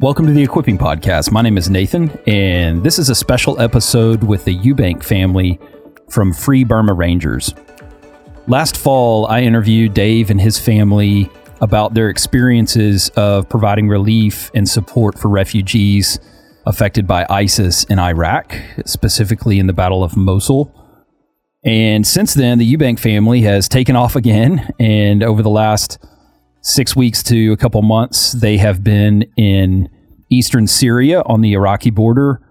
Welcome to the Equipping Podcast. My name is Nathan, and this is a special episode with the Eubank family from Free Burma Rangers. Last fall, I interviewed Dave and his family about their experiences of providing relief and support for refugees affected by ISIS in Iraq, specifically in the Battle of Mosul. And since then, the Eubank family has taken off again, and over the last six weeks to a couple months, they have been in eastern Syria on the Iraqi border,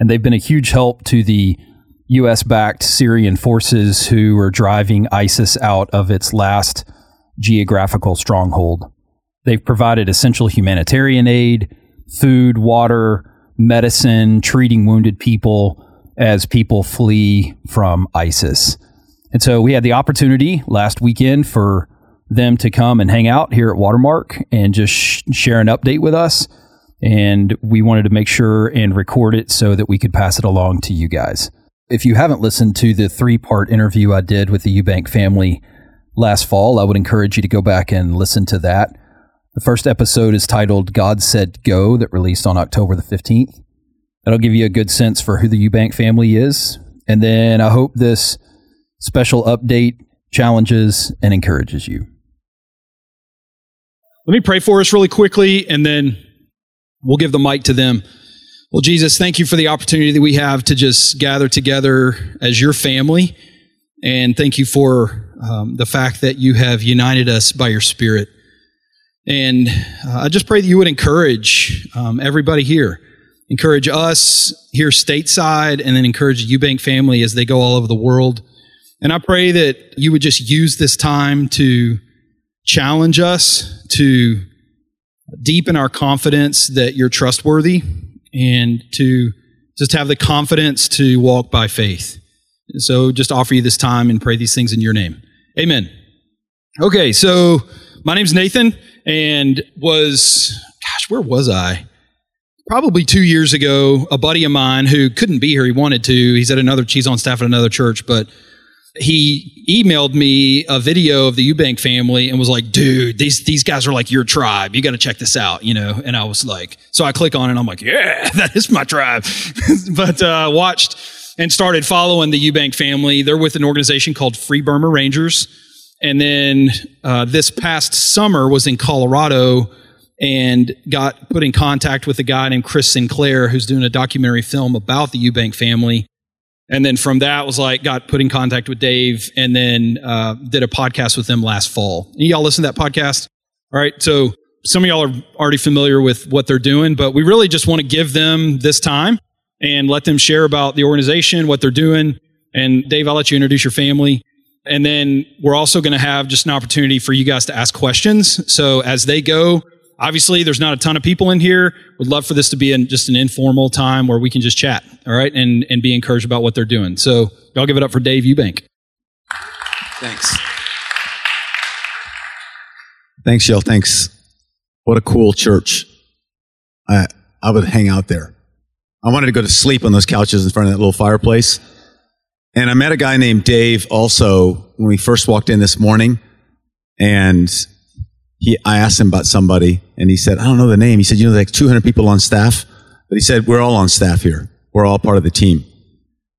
and they've been a huge help to the U.S. backed Syrian forces who are driving ISIS out of its last geographical stronghold. They've provided essential humanitarian aid, food, water, medicine, treating wounded people as people flee from ISIS. And so we had the opportunity last weekend for them to come and hang out here at Watermark and just sh- share an update with us. And we wanted to make sure and record it so that we could pass it along to you guys. If you haven't listened to the three part interview I did with the Eubank family last fall, I would encourage you to go back and listen to that. The first episode is titled God Said Go, that released on October the 15th. That'll give you a good sense for who the Eubank family is. And then I hope this special update challenges and encourages you. Let me pray for us really quickly, and then we'll give the mic to them. Well, Jesus, thank you for the opportunity that we have to just gather together as your family. And thank you for um, the fact that you have united us by your Spirit. And uh, I just pray that you would encourage um, everybody here, encourage us here stateside, and then encourage the Eubank family as they go all over the world. And I pray that you would just use this time to challenge us to deepen our confidence that you're trustworthy and to just have the confidence to walk by faith. So just offer you this time and pray these things in your name. Amen. Okay, so my name's Nathan and was, gosh, where was I? Probably two years ago, a buddy of mine who couldn't be here, he wanted to. He's at another, he's on staff at another church, but he emailed me a video of the Eubank family and was like, dude, these, these guys are like your tribe. You got to check this out, you know? And I was like, so I click on it and I'm like, yeah, that is my tribe. but, uh, watched and started following the Eubank family. They're with an organization called Free Burma Rangers. And then, uh, this past summer was in Colorado and got put in contact with a guy named Chris Sinclair who's doing a documentary film about the Eubank family and then from that was like got put in contact with Dave and then uh, did a podcast with them last fall. Any y'all listen to that podcast? All right. So some of y'all are already familiar with what they're doing, but we really just want to give them this time and let them share about the organization, what they're doing. And Dave, I'll let you introduce your family. And then we're also going to have just an opportunity for you guys to ask questions. So as they go, Obviously, there's not a ton of people in here. Would love for this to be an, just an informal time where we can just chat, all right, and, and be encouraged about what they're doing. So, y'all give it up for Dave Eubank. Thanks. Thanks, y'all. Thanks. What a cool church. I, I would hang out there. I wanted to go to sleep on those couches in front of that little fireplace. And I met a guy named Dave also when we first walked in this morning. And he, I asked him about somebody and he said, I don't know the name. He said, you know, like 200 people on staff. But he said, we're all on staff here. We're all part of the team.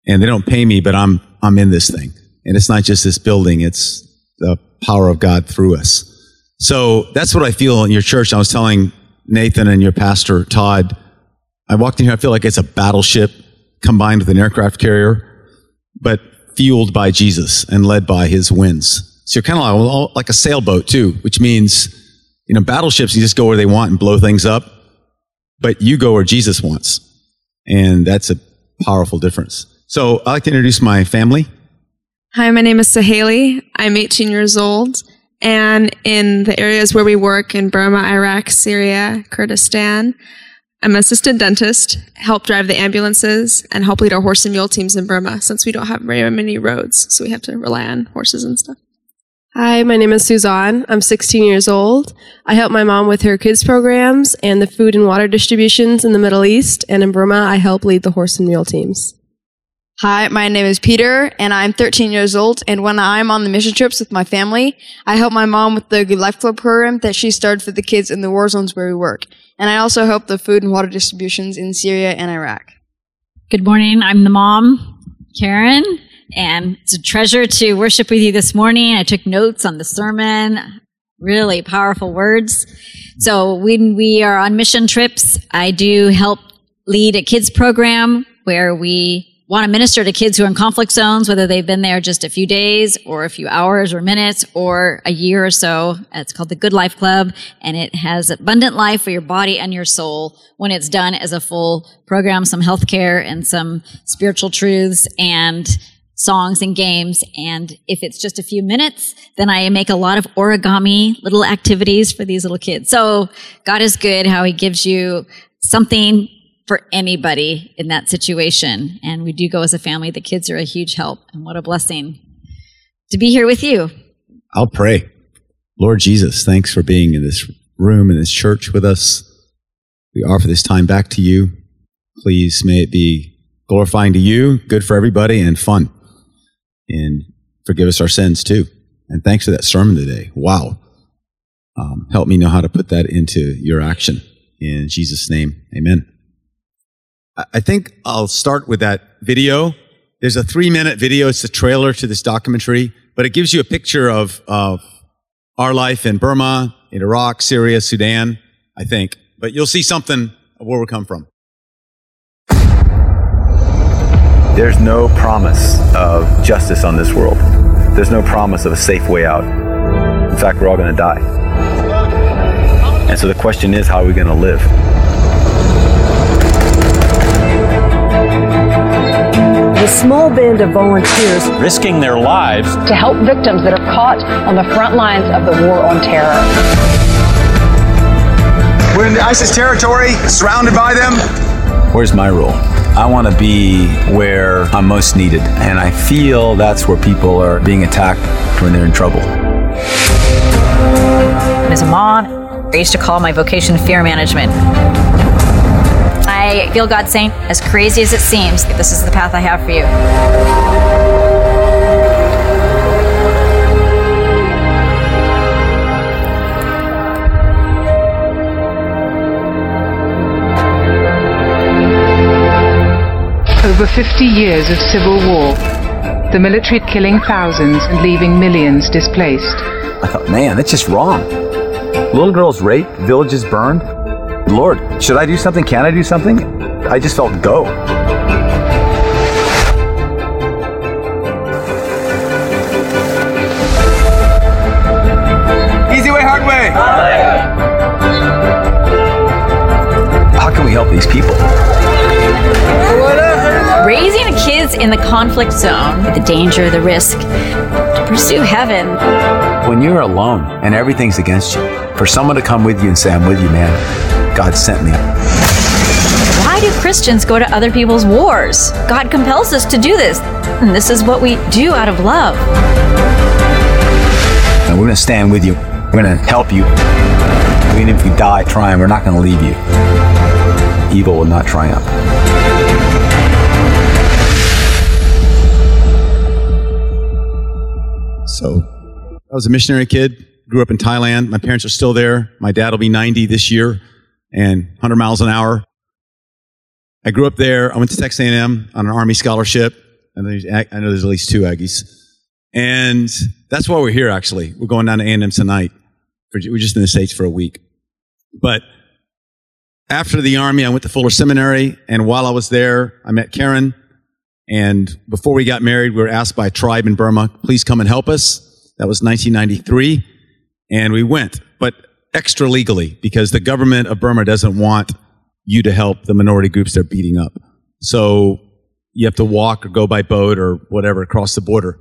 And they don't pay me, but I'm, I'm in this thing. And it's not just this building. It's the power of God through us. So that's what I feel in your church. I was telling Nathan and your pastor, Todd, I walked in here. I feel like it's a battleship combined with an aircraft carrier, but fueled by Jesus and led by his winds. So you're kind of like, a sailboat too, which means, you know, battleships, you just go where they want and blow things up, but you go where Jesus wants. And that's a powerful difference. So I'd like to introduce my family. Hi, my name is Sahale. I'm 18 years old. And in the areas where we work in Burma, Iraq, Syria, Kurdistan, I'm an assistant dentist, help drive the ambulances, and help lead our horse and mule teams in Burma since we don't have very many roads. So we have to rely on horses and stuff. Hi, my name is Suzanne. I'm 16 years old. I help my mom with her kids programs and the food and water distributions in the Middle East. And in Burma, I help lead the horse and mule teams. Hi, my name is Peter and I'm 13 years old. And when I'm on the mission trips with my family, I help my mom with the Good Life Club program that she started for the kids in the war zones where we work. and I also help the food and water distributions in Syria and Iraq. Good morning. I'm the mom, Karen, and it's a treasure to worship with you this morning. I took notes on the sermon, really powerful words. So when we are on mission trips, I do help lead a kids program where we want to minister to kids who are in conflict zones, whether they've been there just a few days or a few hours or minutes or a year or so. It's called the Good Life Club and it has abundant life for your body and your soul when it's done as a full program, some health care and some spiritual truths and songs and games. And if it's just a few minutes, then I make a lot of origami little activities for these little kids. So God is good how he gives you something for anybody in that situation. And we do go as a family. The kids are a huge help. And what a blessing to be here with you. I'll pray. Lord Jesus, thanks for being in this room, in this church with us. We offer this time back to you. Please may it be glorifying to you, good for everybody, and fun. And forgive us our sins too. And thanks for that sermon today. Wow. Um, help me know how to put that into your action. In Jesus' name, amen. I think I'll start with that video. There's a three minute video. It's the trailer to this documentary, but it gives you a picture of, of our life in Burma, in Iraq, Syria, Sudan, I think. But you'll see something of where we come from. There's no promise of justice on this world. There's no promise of a safe way out. In fact, we're all going to die. And so the question is, how are we going to live? a small band of volunteers risking their lives to help victims that are caught on the front lines of the war on terror. We're in ISIS territory, surrounded by them. Where's my role? I want to be where I'm most needed, and I feel that's where people are being attacked when they're in trouble. As a mom, I used to call my vocation fear management. I feel God saying, as crazy as it seems, this is the path I have for you. Over 50 years of civil war, the military killing thousands and leaving millions displaced. I thought, man, that's just wrong. Little girls raped, villages burned. Lord, should I do something? Can I do something? I just felt go. Easy way, hard way. How can we help these people? In the conflict zone, the danger, the risk, to pursue heaven. When you're alone and everything's against you, for someone to come with you and say, I'm with you, man, God sent me. Why do Christians go to other people's wars? God compels us to do this. And this is what we do out of love. And we're going to stand with you. We're going to help you. Even if you die trying, we're not going to leave you. Evil will not triumph. So I was a missionary kid, grew up in Thailand. My parents are still there. My dad will be 90 this year and 100 miles an hour. I grew up there. I went to Texas A&M on an Army scholarship. And I know there's at least two Aggies. And that's why we're here, actually. We're going down to A&M tonight. We're just in the States for a week. But after the Army, I went to Fuller Seminary. And while I was there, I met Karen. And before we got married, we were asked by a tribe in Burma, please come and help us. That was 1993. And we went, but extra legally because the government of Burma doesn't want you to help the minority groups they're beating up. So you have to walk or go by boat or whatever across the border.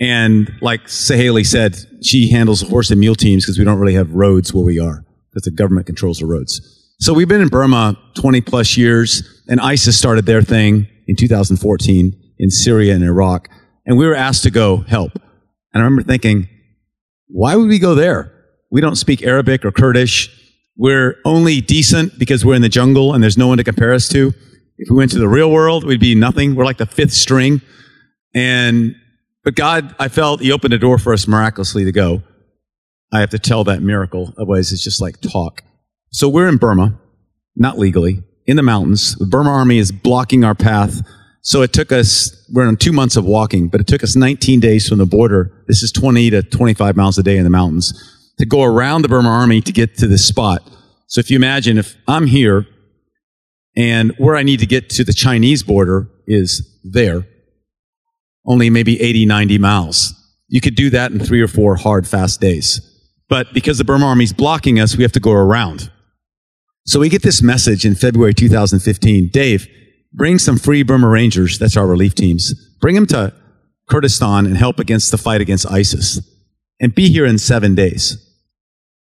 And like Sahale said, she handles horse and mule teams because we don't really have roads where we are because the government controls the roads. So we've been in Burma 20 plus years and ISIS started their thing in 2014 in Syria and Iraq. And we were asked to go help. And I remember thinking, why would we go there? We don't speak Arabic or Kurdish. We're only decent because we're in the jungle and there's no one to compare us to. If we went to the real world, we'd be nothing. We're like the fifth string. And, but God, I felt He opened a door for us miraculously to go. I have to tell that miracle. Otherwise, it's just like talk. So we're in Burma, not legally, in the mountains. The Burma army is blocking our path. So it took us, we're on two months of walking, but it took us 19 days from the border. This is 20 to 25 miles a day in the mountains to go around the Burma army to get to this spot. So if you imagine if I'm here and where I need to get to the Chinese border is there, only maybe 80, 90 miles. You could do that in three or four hard, fast days. But because the Burma army's blocking us, we have to go around. So we get this message in February 2015. Dave, bring some free Burma Rangers, that's our relief teams, bring them to Kurdistan and help against the fight against ISIS and be here in seven days.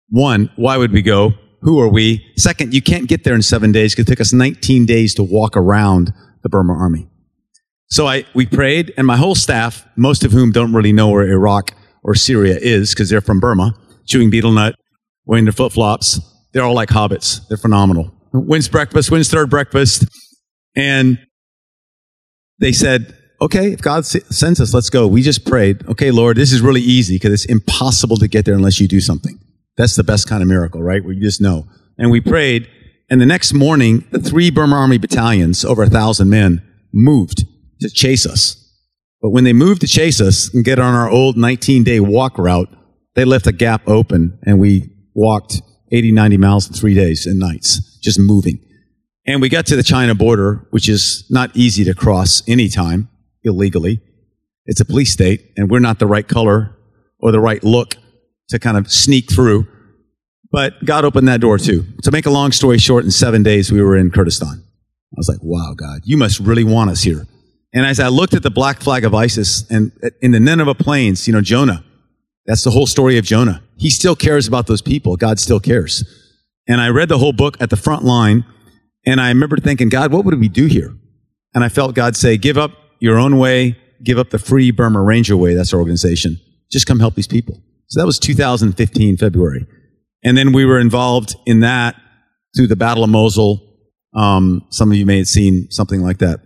One, why would we go? Who are we? Second, you can't get there in seven days because it took us 19 days to walk around the Burma army. So I, we prayed and my whole staff, most of whom don't really know where Iraq or Syria is because they're from Burma, chewing betel nut, wearing their flip flops. They're all like hobbits. They're phenomenal. When's breakfast? When's third breakfast? And they said, okay, if God sends us, let's go. We just prayed. Okay, Lord, this is really easy because it's impossible to get there unless you do something. That's the best kind of miracle, right? Where you just know. And we prayed. And the next morning, the three Burma Army battalions, over a thousand men, moved to chase us. But when they moved to chase us and get on our old 19 day walk route, they left a gap open and we walked 80, 90 miles in three days and nights, just moving. And we got to the China border, which is not easy to cross anytime illegally. It's a police state and we're not the right color or the right look to kind of sneak through. But God opened that door too. To make a long story short, in seven days, we were in Kurdistan. I was like, wow, God, you must really want us here. And as I looked at the black flag of ISIS and uh, in the Nineveh plains, you know, Jonah, that's the whole story of Jonah. He still cares about those people. God still cares. And I read the whole book at the front line and I remember thinking, God, what would we do here? And I felt God say, give up your own way, give up the free Burma Ranger way. That's our organization. Just come help these people. So that was 2015, February. And then we were involved in that through the Battle of Mosul. Um, some of you may have seen something like that.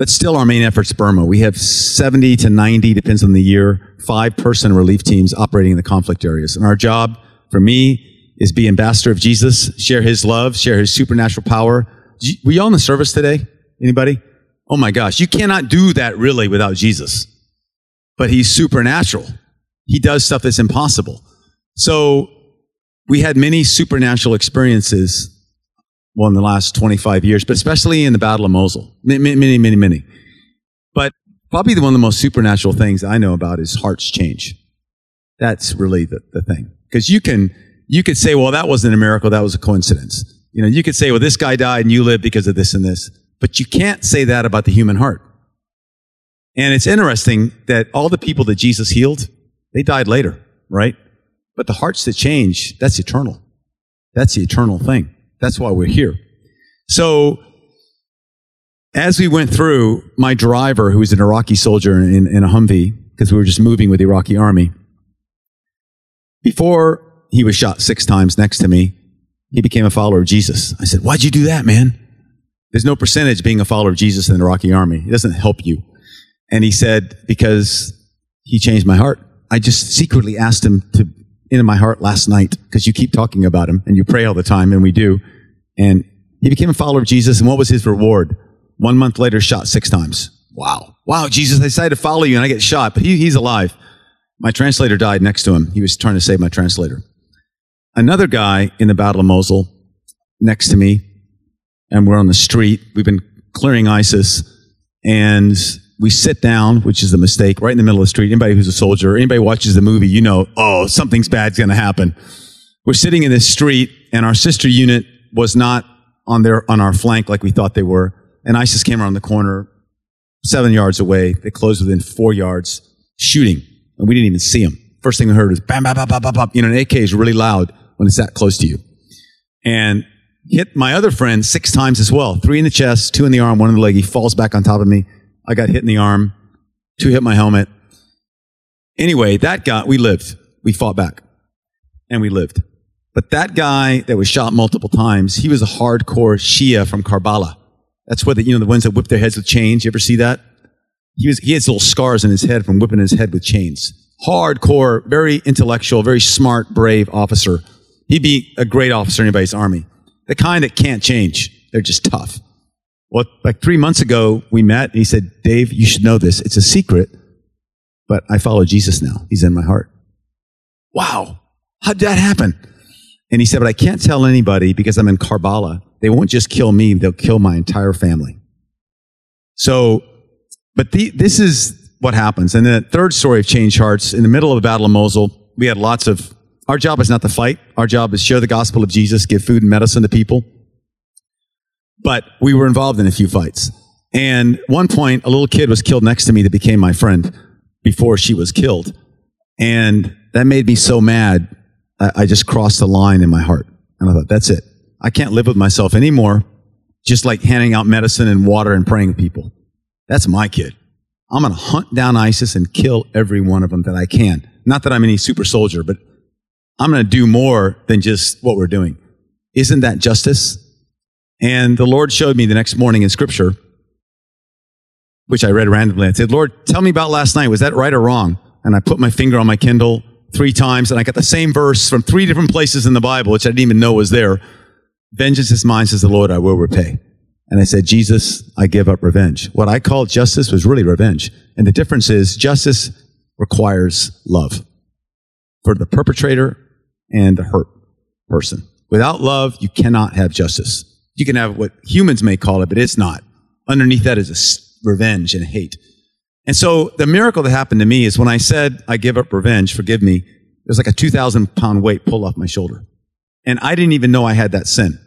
But still, our main effort's Burma. We have 70 to 90, depends on the year, five person relief teams operating in the conflict areas. And our job for me is be ambassador of Jesus, share his love, share his supernatural power. Were you all in the service today? Anybody? Oh my gosh, you cannot do that really without Jesus. But he's supernatural. He does stuff that's impossible. So we had many supernatural experiences well, in the last 25 years, but especially in the Battle of Mosul. Many, many, many, many. But probably one of the most supernatural things I know about is hearts change. That's really the, the thing. Because you can, you could say, well, that wasn't a miracle, that was a coincidence. You know, you could say, well, this guy died and you lived because of this and this. But you can't say that about the human heart. And it's interesting that all the people that Jesus healed, they died later, right? But the hearts that change, that's eternal. That's the eternal thing. That's why we're here. So, as we went through, my driver, who was an Iraqi soldier in, in a Humvee, because we were just moving with the Iraqi army, before he was shot six times next to me, he became a follower of Jesus. I said, Why'd you do that, man? There's no percentage being a follower of Jesus in the Iraqi army. It doesn't help you. And he said, Because he changed my heart. I just secretly asked him to into my heart last night because you keep talking about him and you pray all the time, and we do. And he became a follower of Jesus. And what was his reward? One month later, shot six times. Wow. Wow, Jesus, I decided to follow you and I get shot, but he, he's alive. My translator died next to him. He was trying to save my translator. Another guy in the Battle of Mosul next to me, and we're on the street. We've been clearing ISIS, and we sit down, which is a mistake, right in the middle of the street. Anybody who's a soldier, anybody watches the movie, you know, oh, something's bad's going to happen. We're sitting in this street, and our sister unit was not on their on our flank like we thought they were. And ISIS came around the corner, seven yards away. They closed within four yards, shooting, and we didn't even see them. First thing we heard was bam, bam, bam, bam, bam, bam. You know, an AK is really loud when it's that close to you. And hit my other friend six times as well. Three in the chest, two in the arm, one in the leg. He falls back on top of me. I got hit in the arm. Two hit my helmet. Anyway, that guy, we lived. We fought back. And we lived. But that guy that was shot multiple times, he was a hardcore Shia from Karbala. That's where the, you know, the ones that whip their heads with chains. You ever see that? He was, he has little scars in his head from whipping his head with chains. Hardcore, very intellectual, very smart, brave officer. He'd be a great officer in anybody's army. The kind that can't change. They're just tough. Well, like three months ago, we met and he said, Dave, you should know this. It's a secret, but I follow Jesus now. He's in my heart. Wow. How did that happen? And he said, but I can't tell anybody because I'm in Karbala. They won't just kill me. They'll kill my entire family. So, but the, this is what happens. And the third story of Change Hearts, in the middle of the Battle of Mosul, we had lots of, our job is not to fight. Our job is share the gospel of Jesus, give food and medicine to people. But we were involved in a few fights. And one point, a little kid was killed next to me that became my friend before she was killed. And that made me so mad. I, I just crossed the line in my heart. And I thought, that's it. I can't live with myself anymore, just like handing out medicine and water and praying to people. That's my kid. I'm going to hunt down ISIS and kill every one of them that I can. Not that I'm any super soldier, but I'm going to do more than just what we're doing. Isn't that justice? And the Lord showed me the next morning in scripture, which I read randomly. I said, Lord, tell me about last night. Was that right or wrong? And I put my finger on my Kindle three times and I got the same verse from three different places in the Bible, which I didn't even know was there. Vengeance is mine, says the Lord, I will repay. And I said, Jesus, I give up revenge. What I called justice was really revenge. And the difference is justice requires love for the perpetrator and the hurt person. Without love, you cannot have justice. You can have what humans may call it, but it's not. Underneath that is a revenge and hate. And so the miracle that happened to me is when I said, I give up revenge, forgive me, it was like a 2,000 pound weight pulled off my shoulder. And I didn't even know I had that sin.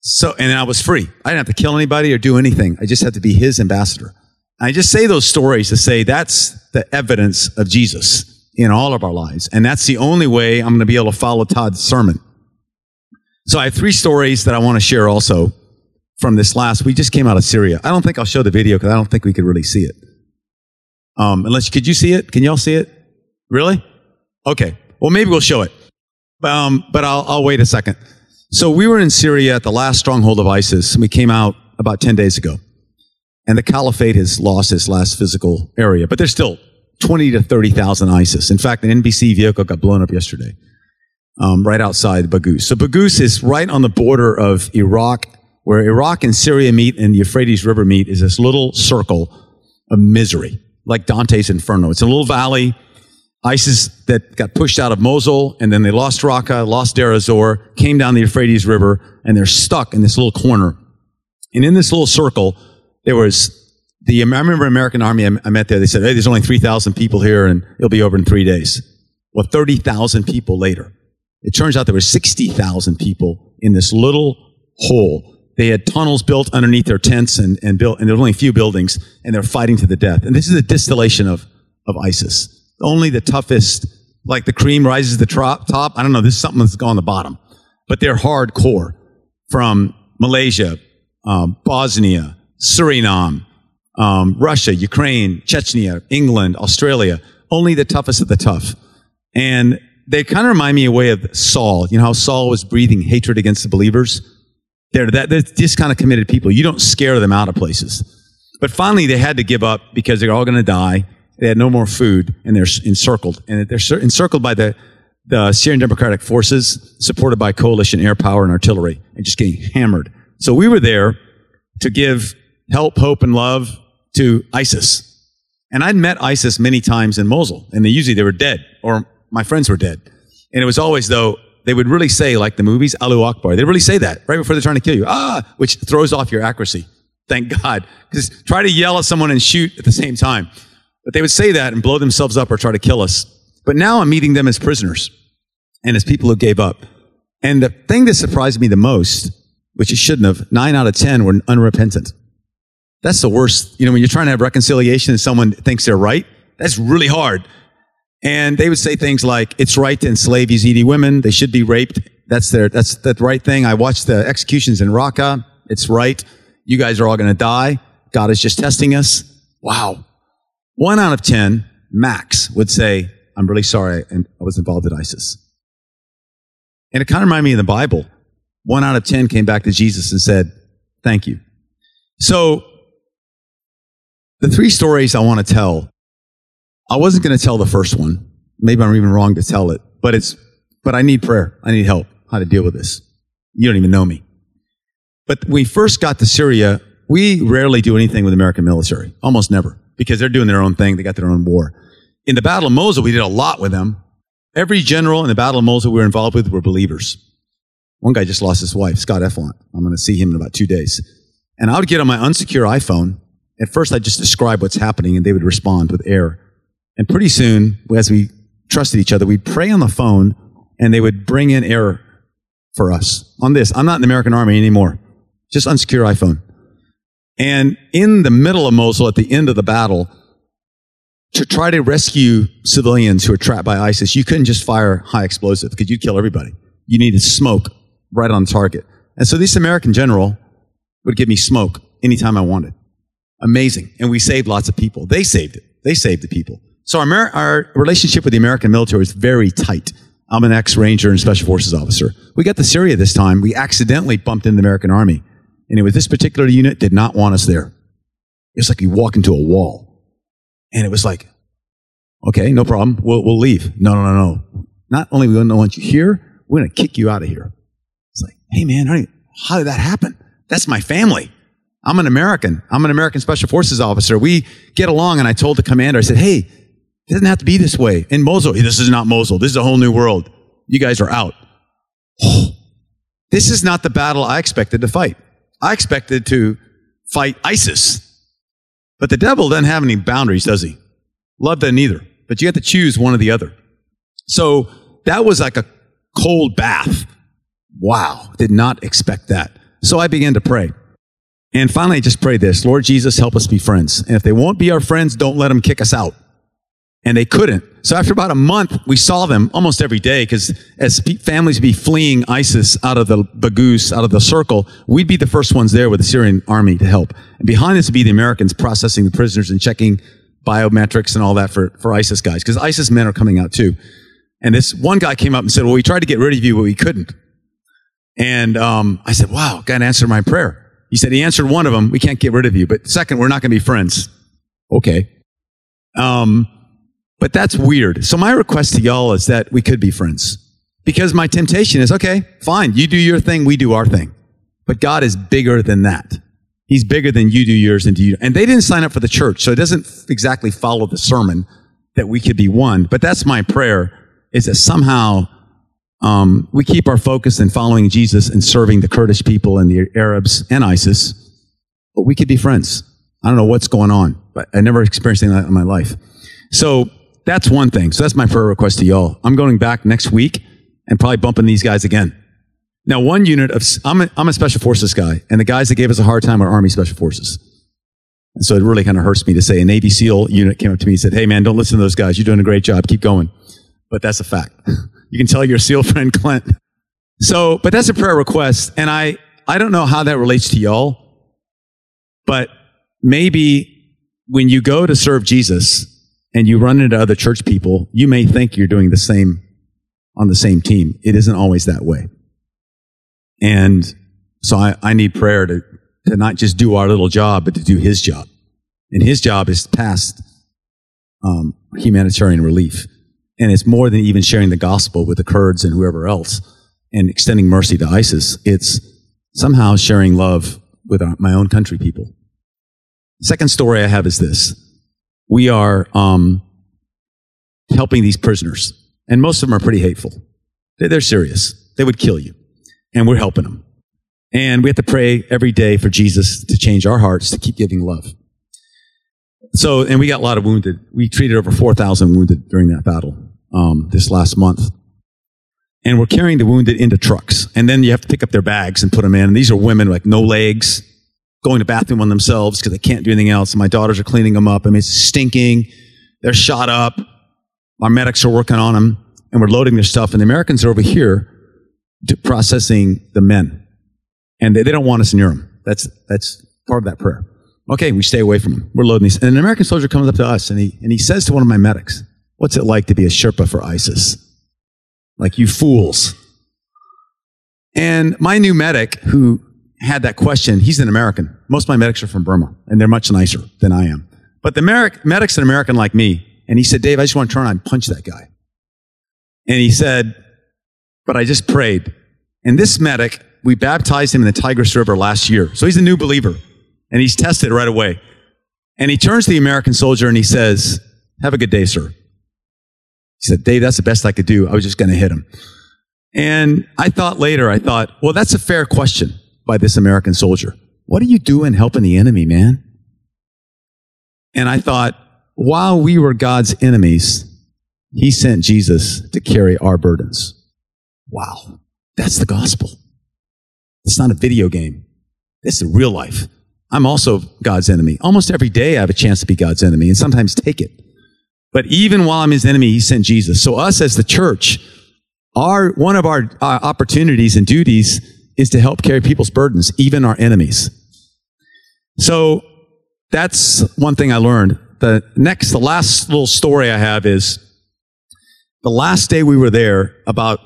So, and I was free. I didn't have to kill anybody or do anything. I just had to be his ambassador. I just say those stories to say that's the evidence of Jesus in all of our lives. And that's the only way I'm going to be able to follow Todd's sermon. So I have three stories that I want to share also from this last. We just came out of Syria. I don't think I'll show the video because I don't think we could really see it. Um, unless, could you see it? Can y'all see it? Really? Okay. Well, maybe we'll show it. Um, but I'll, I'll wait a second. So we were in Syria at the last stronghold of ISIS, and we came out about 10 days ago. And the caliphate has lost its last physical area, but there's still 20 to 30,000 ISIS. In fact, an NBC vehicle got blown up yesterday, um, right outside Baghouz. So Baghouz is right on the border of Iraq, where Iraq and Syria meet and the Euphrates River meet is this little circle of misery, like Dante's Inferno. It's a little valley. ISIS that got pushed out of Mosul, and then they lost Raqqa, lost Deir ez-Zor, came down the Euphrates River, and they're stuck in this little corner. And in this little circle, there was the, I remember American Army I met there, they said, hey, there's only 3,000 people here and it'll be over in three days. Well, 30,000 people later. It turns out there were 60,000 people in this little hole. They had tunnels built underneath their tents and, and built, and there were only a few buildings and they're fighting to the death. And this is a distillation of, of ISIS. Only the toughest, like the cream rises to the top, top. I don't know. This is something that's gone the bottom, but they're hardcore from Malaysia, um, Bosnia, Suriname, um, Russia, Ukraine, Chechnya, England, Australia, only the toughest of the tough. And they kind of remind me a way of Saul. You know how Saul was breathing hatred against the believers? They're, that, they're just kind of committed people. You don't scare them out of places. But finally, they had to give up because they're all going to die. They had no more food and they're encircled. And they're encircled by the, the Syrian Democratic Forces, supported by coalition air power and artillery, and just getting hammered. So we were there to give help, hope, and love to ISIS. And I'd met ISIS many times in Mosul, and they usually they were dead, or my friends were dead. And it was always though they would really say, like the movies, Alu Akbar. They really say that right before they're trying to kill you. Ah, which throws off your accuracy. Thank God. Because try to yell at someone and shoot at the same time. But they would say that and blow themselves up or try to kill us. But now I'm meeting them as prisoners and as people who gave up. And the thing that surprised me the most, which it shouldn't have, nine out of 10 were unrepentant. That's the worst. You know, when you're trying to have reconciliation and someone thinks they're right, that's really hard. And they would say things like, it's right to enslave Yazidi women. They should be raped. That's their, that's the right thing. I watched the executions in Raqqa. It's right. You guys are all going to die. God is just testing us. Wow. One out of 10, max, would say, I'm really sorry and I was involved in ISIS. And it kind of reminded me of the Bible. One out of 10 came back to Jesus and said, thank you. So the three stories I want to tell, I wasn't going to tell the first one. Maybe I'm even wrong to tell it, but it's but I need prayer. I need help how to deal with this. You don't even know me. But we first got to Syria, we rarely do anything with American military, almost never, because they're doing their own thing. They got their own war. In the Battle of Mosul, we did a lot with them. Every general in the Battle of Mosul we were involved with were believers. One guy just lost his wife, Scott Efflandt. I'm going to see him in about two days. And I would get on my unsecure iPhone. At first, I'd just describe what's happening, and they would respond with air. And pretty soon, as we trusted each other, we'd pray on the phone, and they would bring in air for us on this. I'm not in the American Army anymore, just unsecure iPhone. And in the middle of Mosul, at the end of the battle, to try to rescue civilians who are trapped by ISIS, you couldn't just fire high explosive because you'd kill everybody. You needed smoke right on target. And so this American general would give me smoke anytime I wanted. Amazing. And we saved lots of people. They saved it. They saved the people. So our, Amer- our relationship with the American military is very tight. I'm an ex-ranger and special forces officer. We got to Syria this time. We accidentally bumped into the American army. And it was this particular unit did not want us there. It was like you walk into a wall. And it was like, okay, no problem. We'll, we'll leave. No, no, no, no. Not only we don't want you here, we're going to kick you out of here. It's like, hey man, how did that happen? That's my family. I'm an American. I'm an American Special Forces officer. We get along, and I told the commander, I said, hey, it doesn't have to be this way. In Mosul, this is not Mosul. This is a whole new world. You guys are out. this is not the battle I expected to fight. I expected to fight ISIS. But the devil doesn't have any boundaries, does he? Love doesn't either. But you have to choose one or the other. So that was like a cold bath. Wow. Did not expect that. So I began to pray. And finally, I just prayed this Lord Jesus, help us be friends. And if they won't be our friends, don't let them kick us out. And they couldn't. So after about a month, we saw them almost every day because as families be fleeing ISIS out of the Baghouz, out of the circle, we'd be the first ones there with the Syrian army to help. And behind us would be the Americans processing the prisoners and checking biometrics and all that for, for ISIS guys because ISIS men are coming out too. And this one guy came up and said, well, we tried to get rid of you, but we couldn't. And um, I said, wow, God answered my prayer. He said, he answered one of them. We can't get rid of you. But second, we're not going to be friends. Okay. Um, but that's weird. So my request to y'all is that we could be friends. Because my temptation is, okay, fine. You do your thing. We do our thing. But God is bigger than that. He's bigger than you do yours and do you. And they didn't sign up for the church. So it doesn't exactly follow the sermon that we could be one. But that's my prayer is that somehow um, we keep our focus in following Jesus and serving the Kurdish people and the Arabs and ISIS, but we could be friends. I don't know what's going on, but I never experienced anything like that in my life. So that's one thing. So that's my prayer request to y'all. I'm going back next week and probably bumping these guys again. Now, one unit of, I'm a, I'm a special forces guy, and the guys that gave us a hard time are Army Special Forces. And so it really kind of hurts me to say a Navy SEAL unit came up to me and said, Hey man, don't listen to those guys. You're doing a great job. Keep going. But that's a fact. You can tell your SEAL friend Clint. So, but that's a prayer request. And I, I don't know how that relates to y'all, but maybe when you go to serve Jesus and you run into other church people, you may think you're doing the same on the same team. It isn't always that way. And so I, I need prayer to, to not just do our little job, but to do his job. And his job is past um, humanitarian relief. And it's more than even sharing the gospel with the Kurds and whoever else and extending mercy to ISIS. It's somehow sharing love with our, my own country people. Second story I have is this. We are um, helping these prisoners, and most of them are pretty hateful. They're, serious. They would kill you, and we're helping them. And we have to pray every day for Jesus to change our hearts to keep giving love. So, and we got a lot of wounded. We treated over 4,000 wounded during that battle um, this last month. And we're carrying the wounded into trucks. And then you have to pick up their bags and put them in. And these are women like no legs, going to bathroom on themselves because they can't do anything else. And my daughters are cleaning them up. I mean, it's stinking. They're shot up. Our medics are working on them and we're loading their stuff. And the Americans are over here processing the men. And they, they don't want us near them. That's, that's part of that prayer. Okay, we stay away from them. We're loading these. And an American soldier comes up to us and he, and he says to one of my medics, What's it like to be a Sherpa for ISIS? Like, you fools. And my new medic who had that question, he's an American. Most of my medics are from Burma, and they're much nicer than I am. But the medic, medic's an American like me. And he said, Dave, I just want to turn around and punch that guy. And he said, but I just prayed. And this medic, we baptized him in the Tigris River last year. So he's a new believer and he's tested right away. And he turns to the American soldier and he says, Have a good day, sir. He said, Dave, that's the best I could do. I was just going to hit him. And I thought later, I thought, well, that's a fair question by this American soldier. What are you doing helping the enemy, man? And I thought, while we were God's enemies, he sent Jesus to carry our burdens. Wow. That's the gospel. It's not a video game. This is real life. I'm also God's enemy. Almost every day I have a chance to be God's enemy and sometimes take it. But even while I'm his enemy, he sent Jesus. So us as the church, our, one of our, our opportunities and duties is to help carry people's burdens, even our enemies. So that's one thing I learned. The next, the last little story I have is the last day we were there, about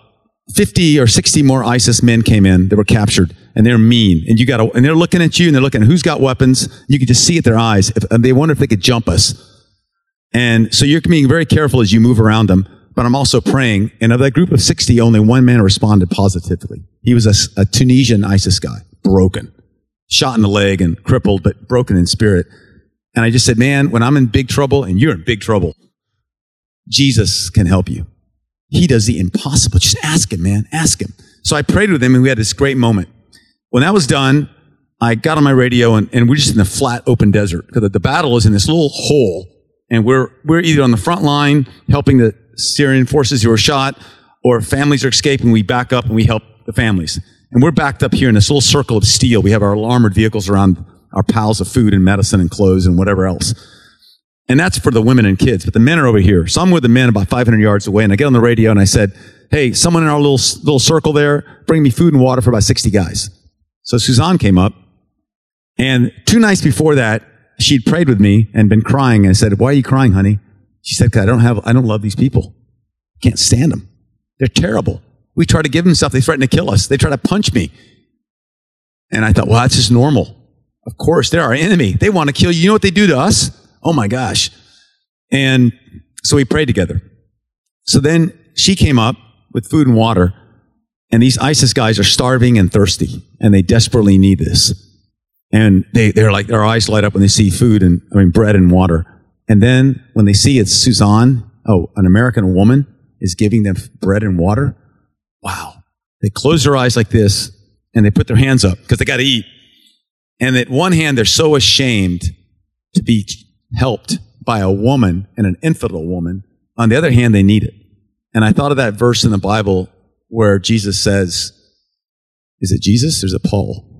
50 or 60 more ISIS men came in that were captured and they're mean. And you got and they're looking at you and they're looking who's got weapons. You can just see it their eyes. If, and they wonder if they could jump us. And so you're being very careful as you move around them. But I'm also praying. And of that group of 60, only one man responded positively. He was a, a Tunisian ISIS guy, broken, shot in the leg and crippled, but broken in spirit. And I just said, man, when I'm in big trouble and you're in big trouble, Jesus can help you. He does the impossible. Just ask him, man. Ask him. So I prayed with him and we had this great moment. When that was done, I got on my radio and, and we're just in the flat open desert because the battle is in this little hole and we're, we're either on the front line helping the Syrian forces who are shot or families are escaping. We back up and we help the families. And we're backed up here in this little circle of steel. We have our armored vehicles around our piles of food and medicine and clothes and whatever else. And that's for the women and kids. But the men are over here. So I'm with the men about 500 yards away. And I get on the radio and I said, Hey, someone in our little, little circle there, bring me food and water for about 60 guys. So Suzanne came up. And two nights before that, she'd prayed with me and been crying. And I said, Why are you crying, honey? She said, I don't have, I don't love these people. Can't stand them. They're terrible. We try to give them stuff. They threaten to kill us. They try to punch me. And I thought, well, that's just normal. Of course, they're our enemy. They want to kill you. You know what they do to us? Oh my gosh. And so we prayed together. So then she came up with food and water, and these ISIS guys are starving and thirsty, and they desperately need this. And they, they're like, their eyes light up when they see food and, I mean, bread and water. And then when they see it's Suzanne, oh, an American woman is giving them bread and water. Wow. They close their eyes like this and they put their hands up because they got to eat. And at one hand, they're so ashamed to be helped by a woman and an infidel woman. On the other hand, they need it. And I thought of that verse in the Bible where Jesus says, is it Jesus or is it Paul?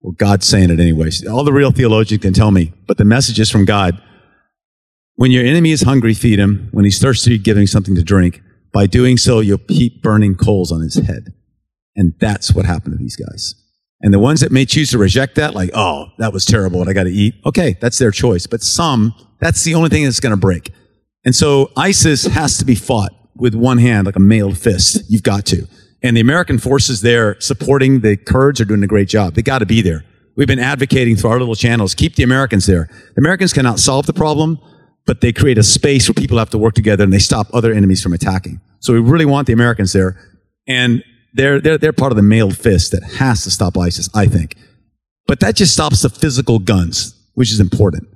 Well, God's saying it anyway. All the real theologians can tell me, but the message is from God. When your enemy is hungry, feed him. When he's thirsty, give him something to drink. By doing so, you'll keep burning coals on his head. And that's what happened to these guys. And the ones that may choose to reject that, like, oh, that was terrible, and I got to eat. Okay, that's their choice. But some, that's the only thing that's going to break. And so ISIS has to be fought with one hand, like a mailed fist. You've got to. And the American forces there supporting the Kurds are doing a great job. They got to be there. We've been advocating through our little channels, keep the Americans there. The Americans cannot solve the problem, but they create a space where people have to work together and they stop other enemies from attacking. So we really want the Americans there. And they're, they're, they're part of the mailed fist that has to stop ISIS, I think. But that just stops the physical guns, which is important.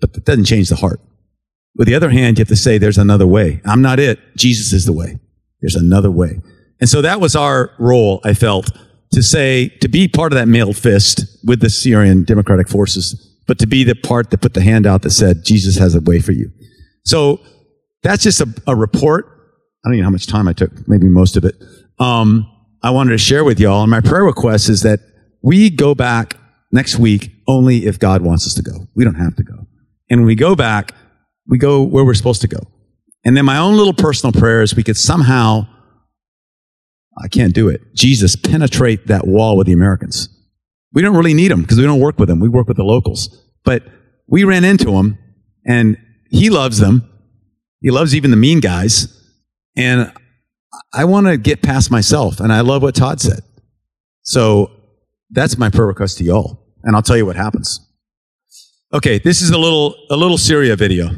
But that doesn't change the heart. With the other hand, you have to say there's another way. I'm not it. Jesus is the way. There's another way. And so that was our role, I felt, to say, to be part of that mailed fist with the Syrian democratic forces but to be the part that put the hand out that said, Jesus has a way for you. So that's just a, a report. I don't know how much time I took, maybe most of it. Um, I wanted to share with y'all. And my prayer request is that we go back next week only if God wants us to go. We don't have to go. And when we go back, we go where we're supposed to go. And then my own little personal prayer is we could somehow, I can't do it, Jesus penetrate that wall with the Americans. We don't really need them because we don't work with them. We work with the locals. But we ran into him and he loves them. He loves even the mean guys. And I want to get past myself. And I love what Todd said. So that's my prayer request to y'all. And I'll tell you what happens. Okay, this is a little, a little Syria video.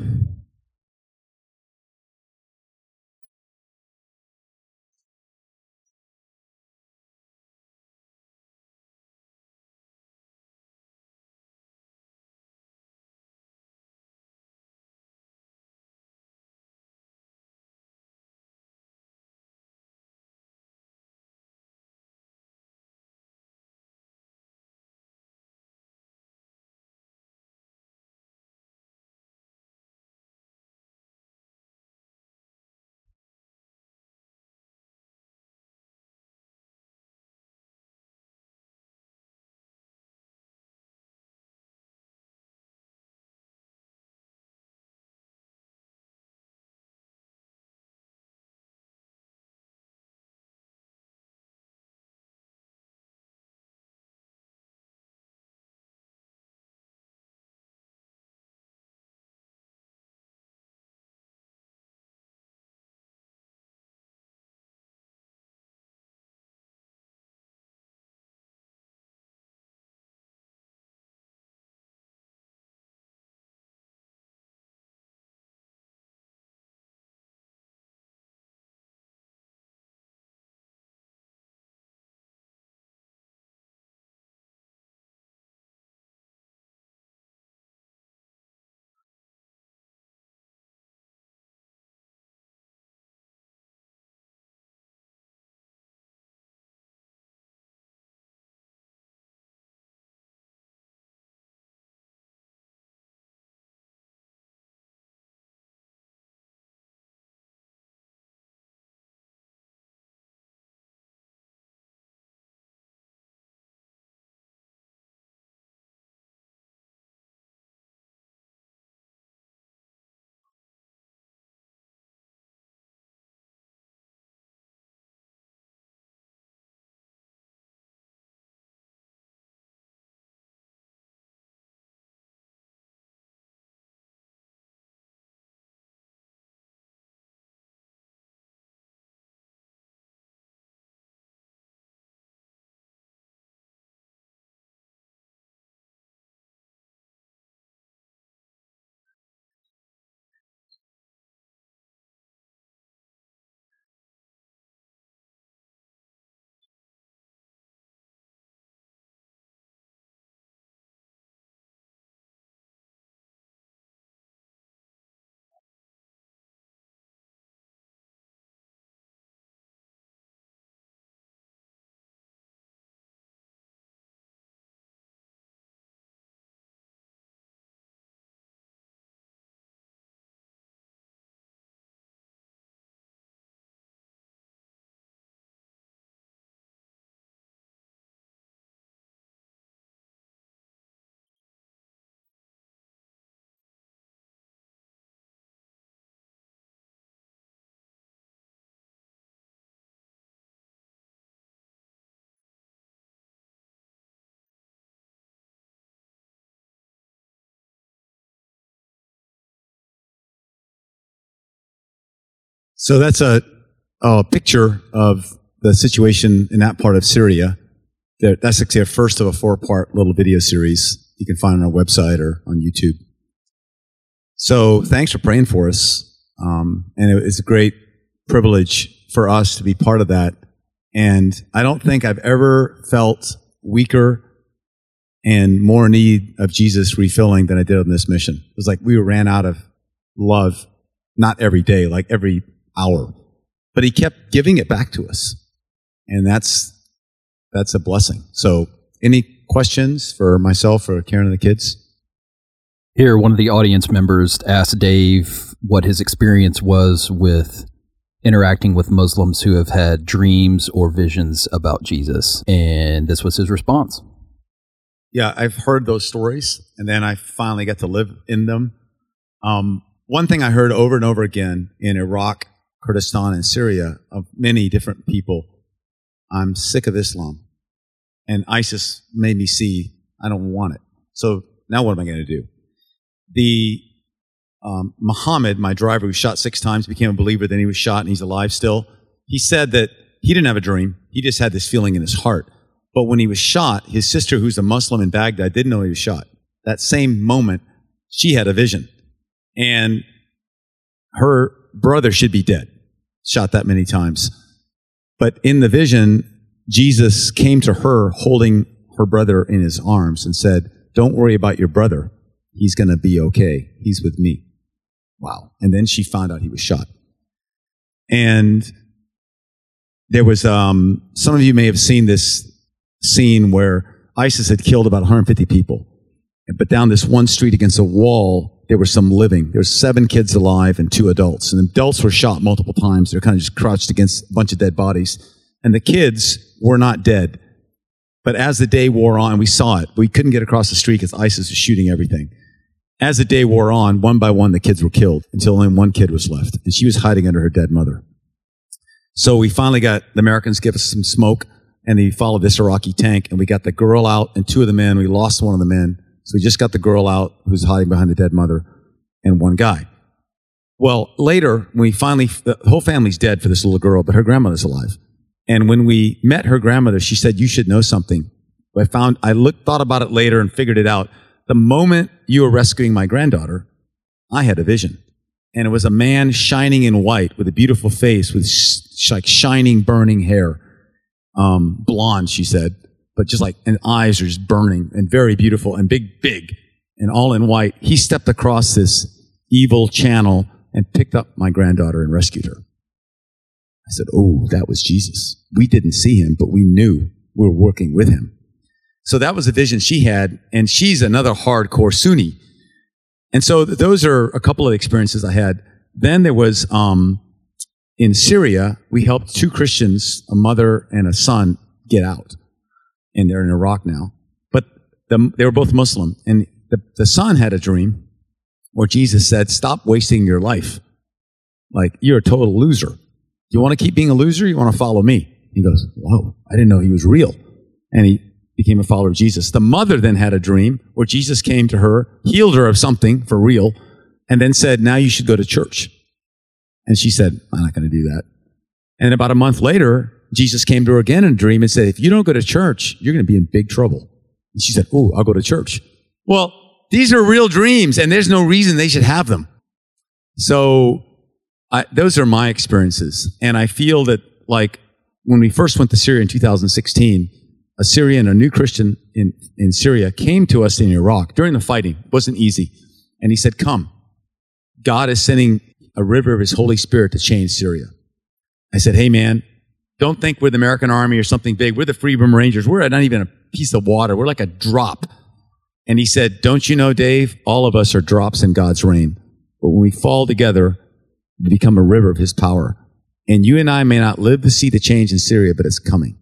So that's a, a picture of the situation in that part of Syria. That's actually a first of a four part little video series you can find on our website or on YouTube. So thanks for praying for us. Um, and it was a great privilege for us to be part of that. And I don't think I've ever felt weaker and more need of Jesus refilling than I did on this mission. It was like we ran out of love, not every day, like every hour, but he kept giving it back to us. And that's, that's a blessing. So any questions for myself or Karen and the kids? Here, one of the audience members asked Dave what his experience was with interacting with Muslims who have had dreams or visions about Jesus. And this was his response. Yeah, I've heard those stories, and then I finally got to live in them. Um, one thing I heard over and over again in Iraq, Kurdistan, and Syria of many different people I'm sick of Islam. And ISIS made me see I don't want it. So now what am I going to do? The um, Muhammad, my driver who shot six times, became a believer. Then he was shot and he's alive still. He said that he didn't have a dream. He just had this feeling in his heart. But when he was shot, his sister, who's a Muslim in Baghdad, didn't know he was shot. That same moment, she had a vision. And her brother should be dead, shot that many times. But in the vision, Jesus came to her holding her brother in his arms and said, Don't worry about your brother. He's going to be okay. He's with me. Wow. And then she found out he was shot. And there was, um, some of you may have seen this scene where ISIS had killed about 150 people. But down this one street against a wall, there were some living. There were seven kids alive and two adults. And the adults were shot multiple times. They're kind of just crouched against a bunch of dead bodies. And the kids were not dead. But as the day wore on, we saw it. We couldn't get across the street because ISIS was shooting everything. As the day wore on, one by one, the kids were killed until only one kid was left. And she was hiding under her dead mother. So we finally got the Americans give us some smoke and they followed this Iraqi tank and we got the girl out and two of the men. We lost one of the men. So we just got the girl out who's hiding behind the dead mother and one guy. Well, later, when we finally, the whole family's dead for this little girl, but her grandmother's alive. And when we met her grandmother, she said, you should know something. I found, I looked, thought about it later and figured it out. The moment you were rescuing my granddaughter, I had a vision. And it was a man shining in white with a beautiful face with sh- like shining, burning hair. Um, blonde, she said, but just like, and eyes are just burning and very beautiful and big, big and all in white. He stepped across this evil channel and picked up my granddaughter and rescued her. I said, Oh, that was Jesus. We didn't see him, but we knew we were working with him. So that was a vision she had. And she's another hardcore Sunni. And so th- those are a couple of experiences I had. Then there was, um, in Syria, we helped two Christians, a mother and a son, get out. And they're in Iraq now. But the, they were both Muslim. And the, the son had a dream where Jesus said, Stop wasting your life. Like, you're a total loser. You want to keep being a loser? You want to follow me? He goes, Whoa, I didn't know he was real. And he became a follower of Jesus. The mother then had a dream where Jesus came to her, healed her of something for real, and then said, Now you should go to church. And she said, I'm not going to do that. And about a month later, Jesus came to her again in a dream and said, If you don't go to church, you're going to be in big trouble. And she said, Oh, I'll go to church. Well, these are real dreams, and there's no reason they should have them. So I, those are my experiences. And I feel that, like, when we first went to Syria in 2016, a Syrian, a new Christian in, in Syria, came to us in Iraq during the fighting. It wasn't easy. And he said, Come. God is sending a river of his Holy Spirit to change Syria. I said, Hey, man, don't think we're the American Army or something big. We're the Free Burma Rangers. We're not even a piece of water. We're like a drop. And he said, Don't you know, Dave? All of us are drops in God's rain. But when we fall together, we become a river of his power. And you and I may not live to see the change in Syria, but it's coming.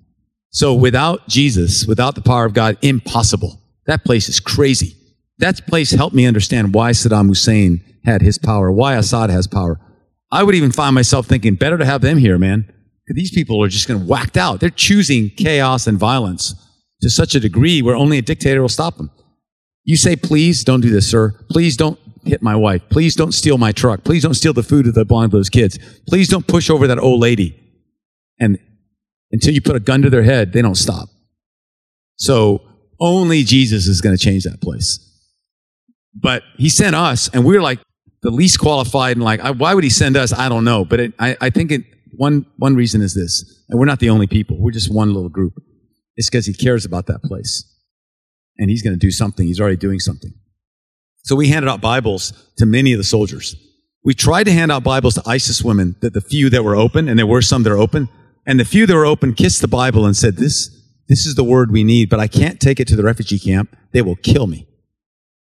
So without Jesus, without the power of God, impossible. That place is crazy. That place helped me understand why Saddam Hussein had his power, why Assad has power. I would even find myself thinking, better to have them here, man. These people are just going to whacked out. They're choosing chaos and violence to such a degree where only a dictator will stop them. You say, please don't do this, sir. Please don't hit my wife. Please don't steal my truck. Please don't steal the food that belong to those kids. Please don't push over that old lady. And until you put a gun to their head, they don't stop. So only Jesus is going to change that place. But he sent us, and we're like the least qualified. And like, why would he send us? I don't know. But it, I, I think it, one, one reason is this, and we're not the only people. We're just one little group. It's because he cares about that place. And he's going to do something. He's already doing something. So we handed out Bibles to many of the soldiers. We tried to hand out Bibles to ISIS women, that the few that were open, and there were some that are open, and the few that were open kissed the Bible and said, this, this is the word we need, but I can't take it to the refugee camp. They will kill me.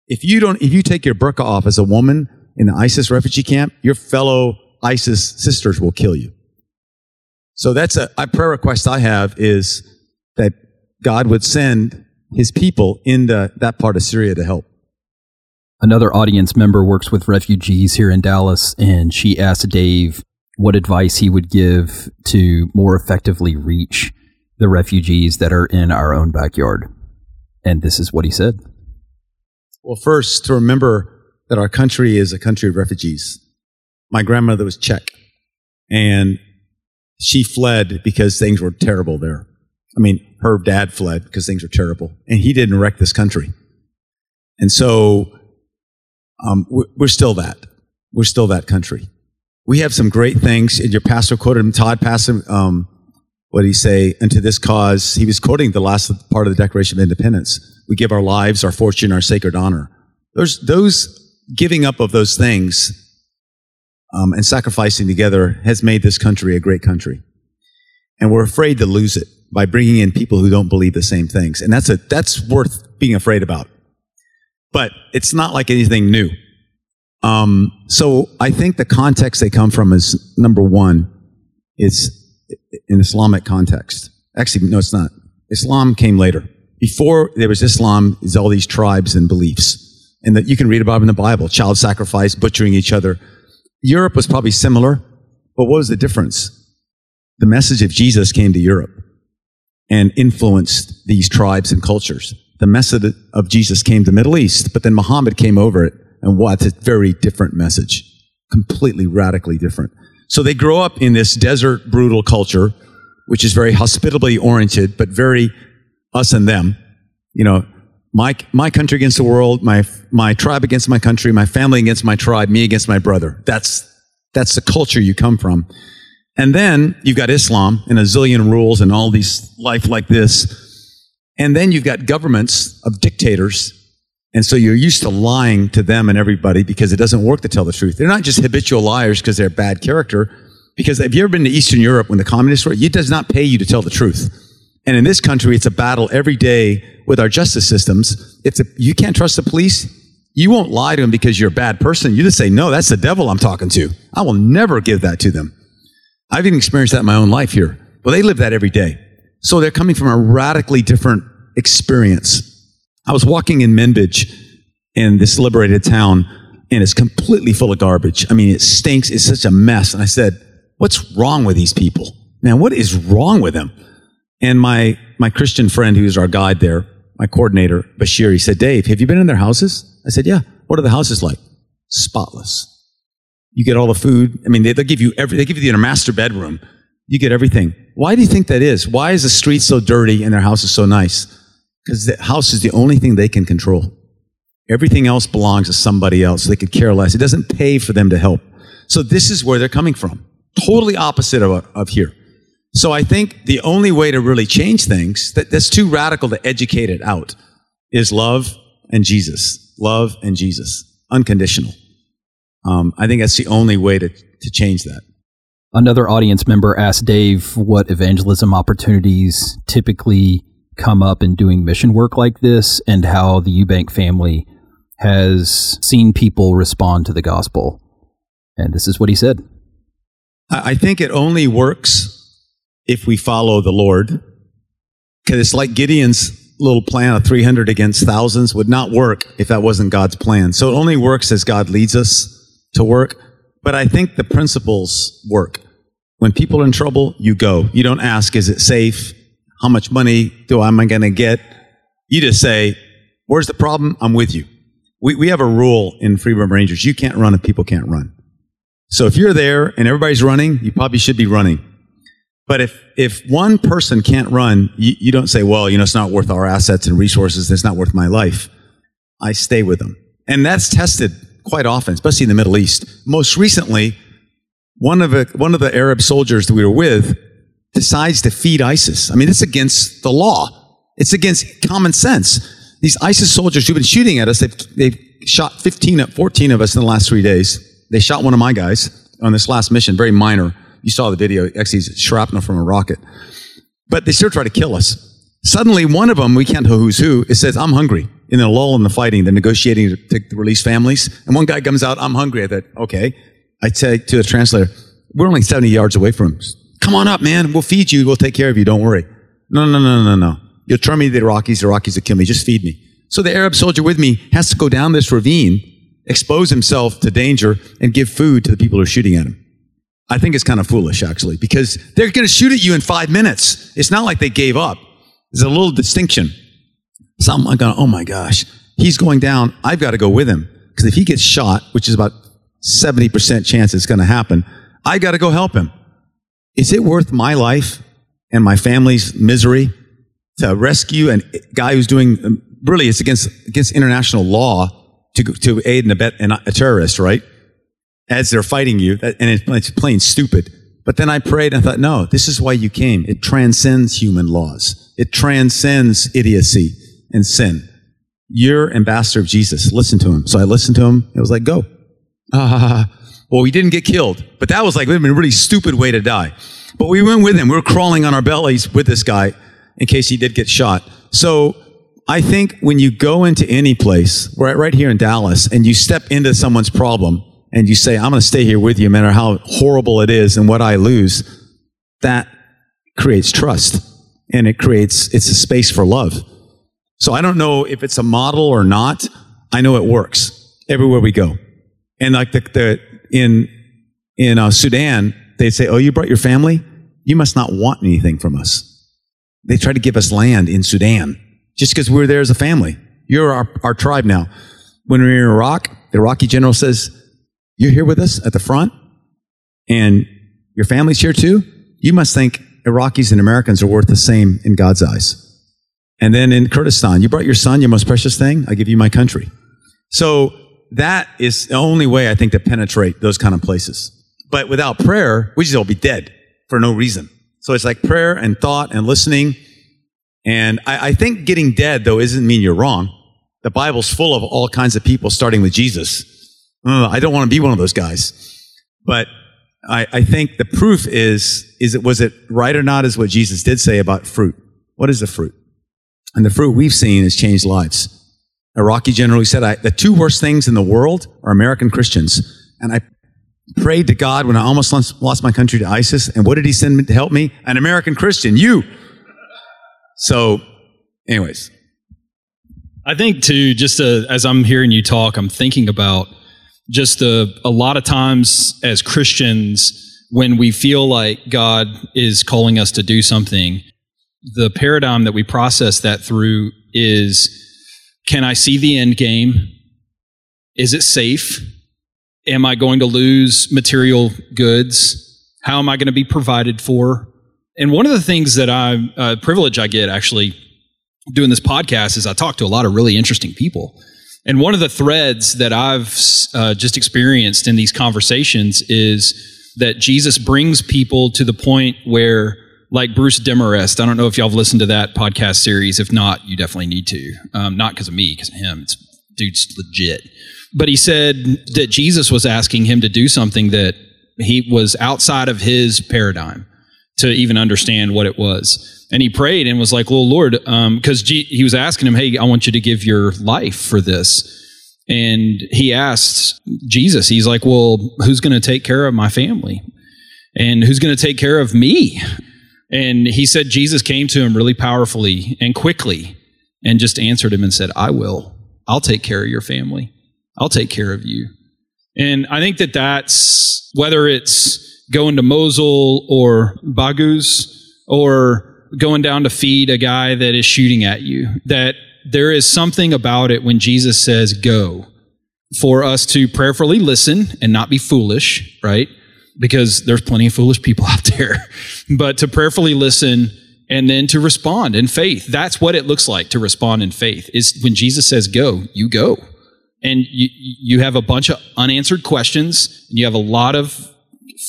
If you don't, if you take your burqa off as a woman in the ISIS refugee camp, your fellow ISIS sisters will kill you. So that's a, a prayer request I have is that God would send his people into that part of Syria to help. Another audience member works with refugees here in Dallas, and she asked Dave what advice he would give to more effectively reach the refugees that are in our own backyard. And this is what he said. Well, first, to remember that our country is a country of refugees. My grandmother was Czech, and she fled because things were terrible there. I mean, her dad fled because things were terrible, and he didn't wreck this country. And so um, we're still that. We're still that country. We have some great things. And your pastor quoted him, Todd Pastor, um, what did he say? And to this cause, he was quoting the last part of the Declaration of Independence. We give our lives, our fortune, our sacred honor. Those giving up of those things um, and sacrificing together has made this country a great country. And we're afraid to lose it by bringing in people who don't believe the same things. And that's a, that's worth being afraid about but it's not like anything new. Um, so I think the context they come from is number one, is an Islamic context. Actually, no, it's not. Islam came later. Before there was Islam, is all these tribes and beliefs. And that you can read about in the Bible, child sacrifice, butchering each other. Europe was probably similar, but what was the difference? The message of Jesus came to Europe and influenced these tribes and cultures the message of Jesus came to the Middle East, but then Muhammad came over it, and what? A very different message. Completely radically different. So they grow up in this desert, brutal culture, which is very hospitably oriented, but very us and them. You know, my, my country against the world, my, my tribe against my country, my family against my tribe, me against my brother. That's, that's the culture you come from. And then you've got Islam and a zillion rules and all these life like this. And then you've got governments of dictators. And so you're used to lying to them and everybody because it doesn't work to tell the truth. They're not just habitual liars because they're bad character. Because have you ever been to Eastern Europe when the communists were? It does not pay you to tell the truth. And in this country, it's a battle every day with our justice systems. If the, you can't trust the police, you won't lie to them because you're a bad person. You just say, no, that's the devil I'm talking to. I will never give that to them. I've even experienced that in my own life here. But they live that every day. So they're coming from a radically different experience. I was walking in Manbij in this liberated town and it's completely full of garbage. I mean, it stinks. It's such a mess. And I said, what's wrong with these people? Man, what is wrong with them? And my, my Christian friend who's our guide there, my coordinator, Bashir, he said, Dave, have you been in their houses? I said, yeah. What are the houses like? Spotless. You get all the food. I mean, they, will give you every, they give you the master bedroom. You get everything. Why do you think that is? Why is the street so dirty and their house is so nice? Because the house is the only thing they can control. Everything else belongs to somebody else. They could care less. It doesn't pay for them to help. So this is where they're coming from. Totally opposite of, of here. So I think the only way to really change things, that, that's too radical to educate it out, is love and Jesus. Love and Jesus. Unconditional. Um, I think that's the only way to, to change that. Another audience member asked Dave what evangelism opportunities typically come up in doing mission work like this and how the Eubank family has seen people respond to the gospel. And this is what he said. I think it only works if we follow the Lord. Because it's like Gideon's little plan of 300 against thousands would not work if that wasn't God's plan. So it only works as God leads us to work. But I think the principles work. When people are in trouble, you go. You don't ask, is it safe? How much money do I, am I going to get? You just say, where's the problem? I'm with you. We, we have a rule in Free Burma Rangers you can't run if people can't run. So if you're there and everybody's running, you probably should be running. But if, if one person can't run, you, you don't say, well, you know, it's not worth our assets and resources. It's not worth my life. I stay with them. And that's tested quite often, especially in the Middle East. Most recently, one of the, one of the Arab soldiers that we were with decides to feed ISIS. I mean, it's against the law. It's against common sense. These ISIS soldiers who've been shooting at us, they've, they've shot 15, 14 of us in the last three days. They shot one of my guys on this last mission, very minor. You saw the video. Actually, it's shrapnel from a rocket. But they still try to kill us. Suddenly, one of them, we can't tell who's who, it says, I'm hungry. In the lull in the fighting, they're negotiating to, to release families. And one guy comes out, I'm hungry. I thought, okay. I say to the translator, we're only 70 yards away from him. Come on up, man. We'll feed you. We'll take care of you. Don't worry. No, no, no, no, no. You'll turn me to the Iraqis. The Iraqis will kill me. Just feed me. So the Arab soldier with me has to go down this ravine, expose himself to danger, and give food to the people who are shooting at him. I think it's kind of foolish, actually, because they're going to shoot at you in five minutes. It's not like they gave up. There's a little distinction. So I'm going, oh my gosh, he's going down. I've got to go with him. Because if he gets shot, which is about 70% chance it's going to happen, I got to go help him. Is it worth my life and my family's misery to rescue a guy who's doing, um, really, it's against, against international law to, to aid and abet a terrorist, right? As they're fighting you, and it's plain stupid. But then I prayed and I thought, no, this is why you came. It transcends human laws. It transcends idiocy and sin. You're ambassador of Jesus. Listen to him. So I listened to him. It was like, go. Ah, well, we didn't get killed, but that was like, a really stupid way to die. But we went with him. We were crawling on our bellies with this guy in case he did get shot. So I think when you go into any place, right, right here in Dallas, and you step into someone's problem and you say, I'm going to stay here with you, no matter how horrible it is and what I lose, that creates trust and it creates, it's a space for love. So I don't know if it's a model or not. I know it works everywhere we go. And like the, the in, in uh, Sudan, they say, Oh, you brought your family? You must not want anything from us. They try to give us land in Sudan just because we're there as a family. You're our, our tribe now. When we're in Iraq, the Iraqi general says, You're here with us at the front, and your family's here too? You must think Iraqis and Americans are worth the same in God's eyes. And then in Kurdistan, you brought your son, your most precious thing. I give you my country. So that is the only way I think to penetrate those kind of places. But without prayer, we just all be dead for no reason. So it's like prayer and thought and listening. And I, I think getting dead, though, isn't mean you're wrong. The Bible's full of all kinds of people, starting with Jesus. Uh, I don't want to be one of those guys. But I, I think the proof is, is it, was it right or not is what Jesus did say about fruit. What is the fruit? And the fruit we've seen has changed lives. Iraqi general said, the two worst things in the world are American Christians. And I prayed to God when I almost lost my country to ISIS. And what did he send me to help me? An American Christian, you. So, anyways. I think too, just as I'm hearing you talk, I'm thinking about just a, a lot of times as Christians, when we feel like God is calling us to do something, the paradigm that we process that through is can I see the end game? Is it safe? Am I going to lose material goods? How am I going to be provided for? And one of the things that I, uh, privilege I get actually doing this podcast is I talk to a lot of really interesting people. And one of the threads that I've uh, just experienced in these conversations is that Jesus brings people to the point where like Bruce Demarest. I don't know if y'all have listened to that podcast series. If not, you definitely need to. Um, not because of me, because of him. It's dude's legit. But he said that Jesus was asking him to do something that he was outside of his paradigm to even understand what it was. And he prayed and was like, "Well, Lord," because um, G- he was asking him, "Hey, I want you to give your life for this." And he asked Jesus, he's like, "Well, who's going to take care of my family?" And who's going to take care of me? And he said Jesus came to him really powerfully and quickly and just answered him and said, I will. I'll take care of your family. I'll take care of you. And I think that that's whether it's going to Mosul or Baghouz or going down to feed a guy that is shooting at you, that there is something about it when Jesus says go for us to prayerfully listen and not be foolish, right? Because there's plenty of foolish people out there, but to prayerfully listen and then to respond in faith. That's what it looks like to respond in faith is when Jesus says go, you go. And you, you have a bunch of unanswered questions and you have a lot of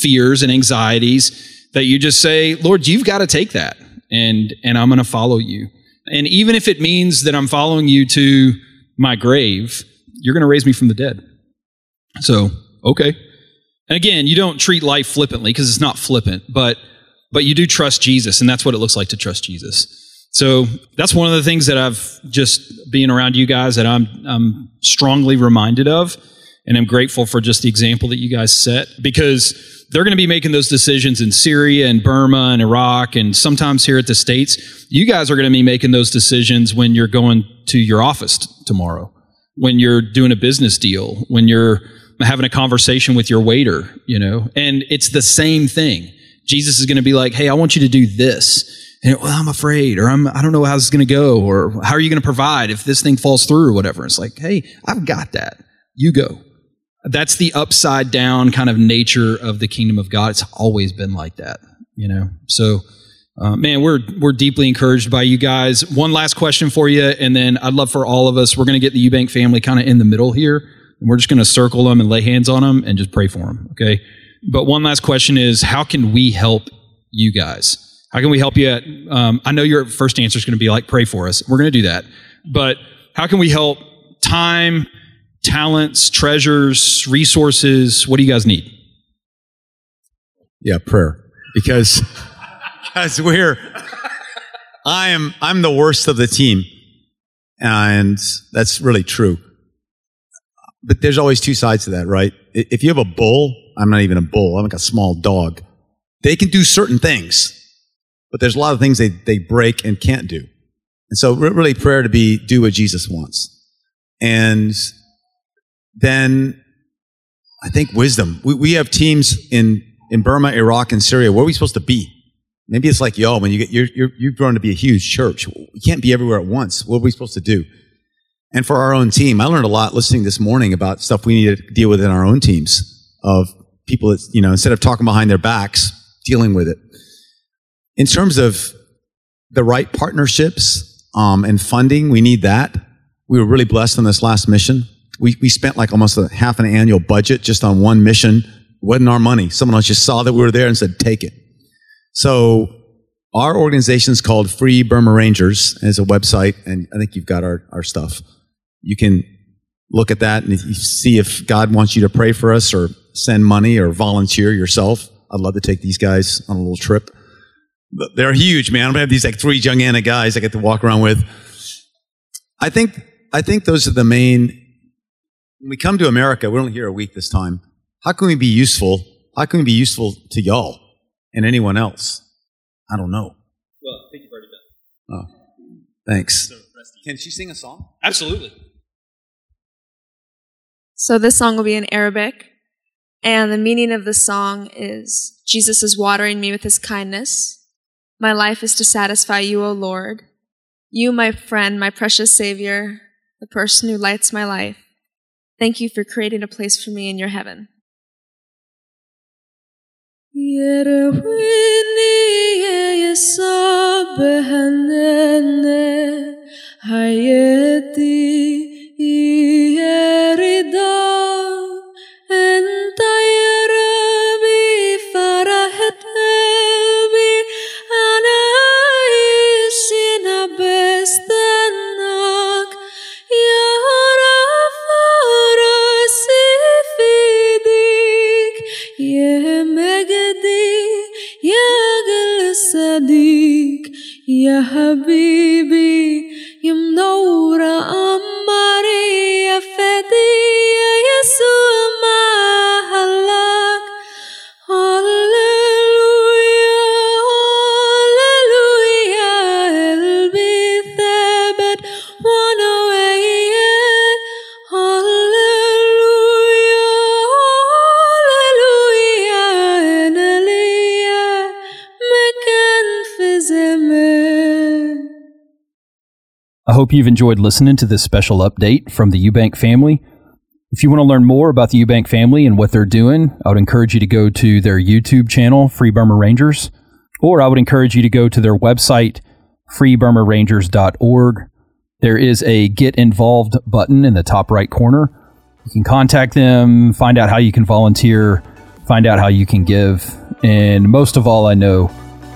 fears and anxieties that you just say, Lord, you've got to take that and, and I'm going to follow you. And even if it means that I'm following you to my grave, you're going to raise me from the dead. So, okay. And again, you don't treat life flippantly because it's not flippant, but but you do trust Jesus, and that's what it looks like to trust Jesus. So that's one of the things that I've just being around you guys that I'm I'm strongly reminded of, and I'm grateful for just the example that you guys set because they're going to be making those decisions in Syria and Burma and Iraq and sometimes here at the States. You guys are going to be making those decisions when you're going to your office t- tomorrow, when you're doing a business deal, when you're having a conversation with your waiter, you know, and it's the same thing. Jesus is going to be like, Hey, I want you to do this. And well, I'm afraid, or I'm, I don't know how this is going to go, or how are you going to provide if this thing falls through or whatever. It's like, Hey, I've got that. You go that's the upside down kind of nature of the kingdom of God. It's always been like that, you know. So, uh, man, we're we're deeply encouraged by you guys. One last question for you, and then I'd love for all of us. We're going to get the Eubank family kind of in the middle here, and we're just going to circle them and lay hands on them and just pray for them. Okay. But one last question is, how can we help you guys? How can we help you? At, um, I know your first answer is going to be like, pray for us. We're going to do that, but how can we help? Time talents, treasures, resources? What do you guys need? Yeah, prayer. Because, because we're, I am, I'm the worst of the team. And that's really true. But there's always two sides to that, right? If you have a bull, I'm not even a bull, I'm like a small dog. They can do certain things, but there's a lot of things they, they break and can't do. And so really prayer to be, do what Jesus wants. And then I think wisdom. We, we have teams in, in Burma, Iraq, and Syria. Where are we supposed to be? Maybe it's like y'all when you get, you're, you're, you've grown to be a huge church. We can't be everywhere at once. What are we supposed to do? And for our own team, I learned a lot listening this morning about stuff we need to deal with in our own teams of people that, you know, instead of talking behind their backs, dealing with it. In terms of the right partnerships um, and funding, we need that. We were really blessed on this last mission we, we spent like almost a half an annual budget just on one mission. It wasn't our money. Someone else just saw that we were there and said, take it. So our organization is called Free Burma Rangers as a website, and I think you've got our, our stuff. You can look at that and see if God wants you to pray for us or send money or volunteer yourself. I'd love to take these guys on a little trip. They're huge, man. I'm gonna have these like three Jungana guys I get to walk around with. I think, I think those are the main when we come to America, we're only here a week this time. How can we be useful? How can we be useful to y'all and anyone else? I don't know. Well, I think you've already done. Oh, thanks. Can she sing a song? Absolutely. So this song will be in Arabic, and the meaning of the song is Jesus is watering me with his kindness. My life is to satisfy you, O Lord. You, my friend, my precious Savior, the person who lights my life. Thank you for creating a place for me in your heaven. Hope you've enjoyed listening to this special update from the Eubank family. If you want to learn more about the Eubank family and what they're doing, I would encourage you to go to their YouTube channel, Free Burma Rangers, or I would encourage you to go to their website, freeburmarangers.org. There is a Get Involved button in the top right corner. You can contact them, find out how you can volunteer, find out how you can give, and most of all, I know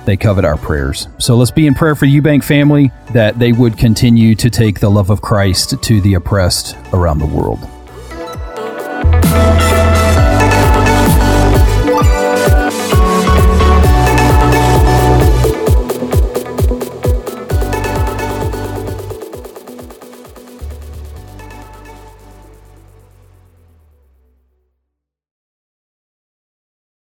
they covet our prayers. So let's be in prayer for the Eubank family that they would continue to take the love of Christ to the oppressed around the world.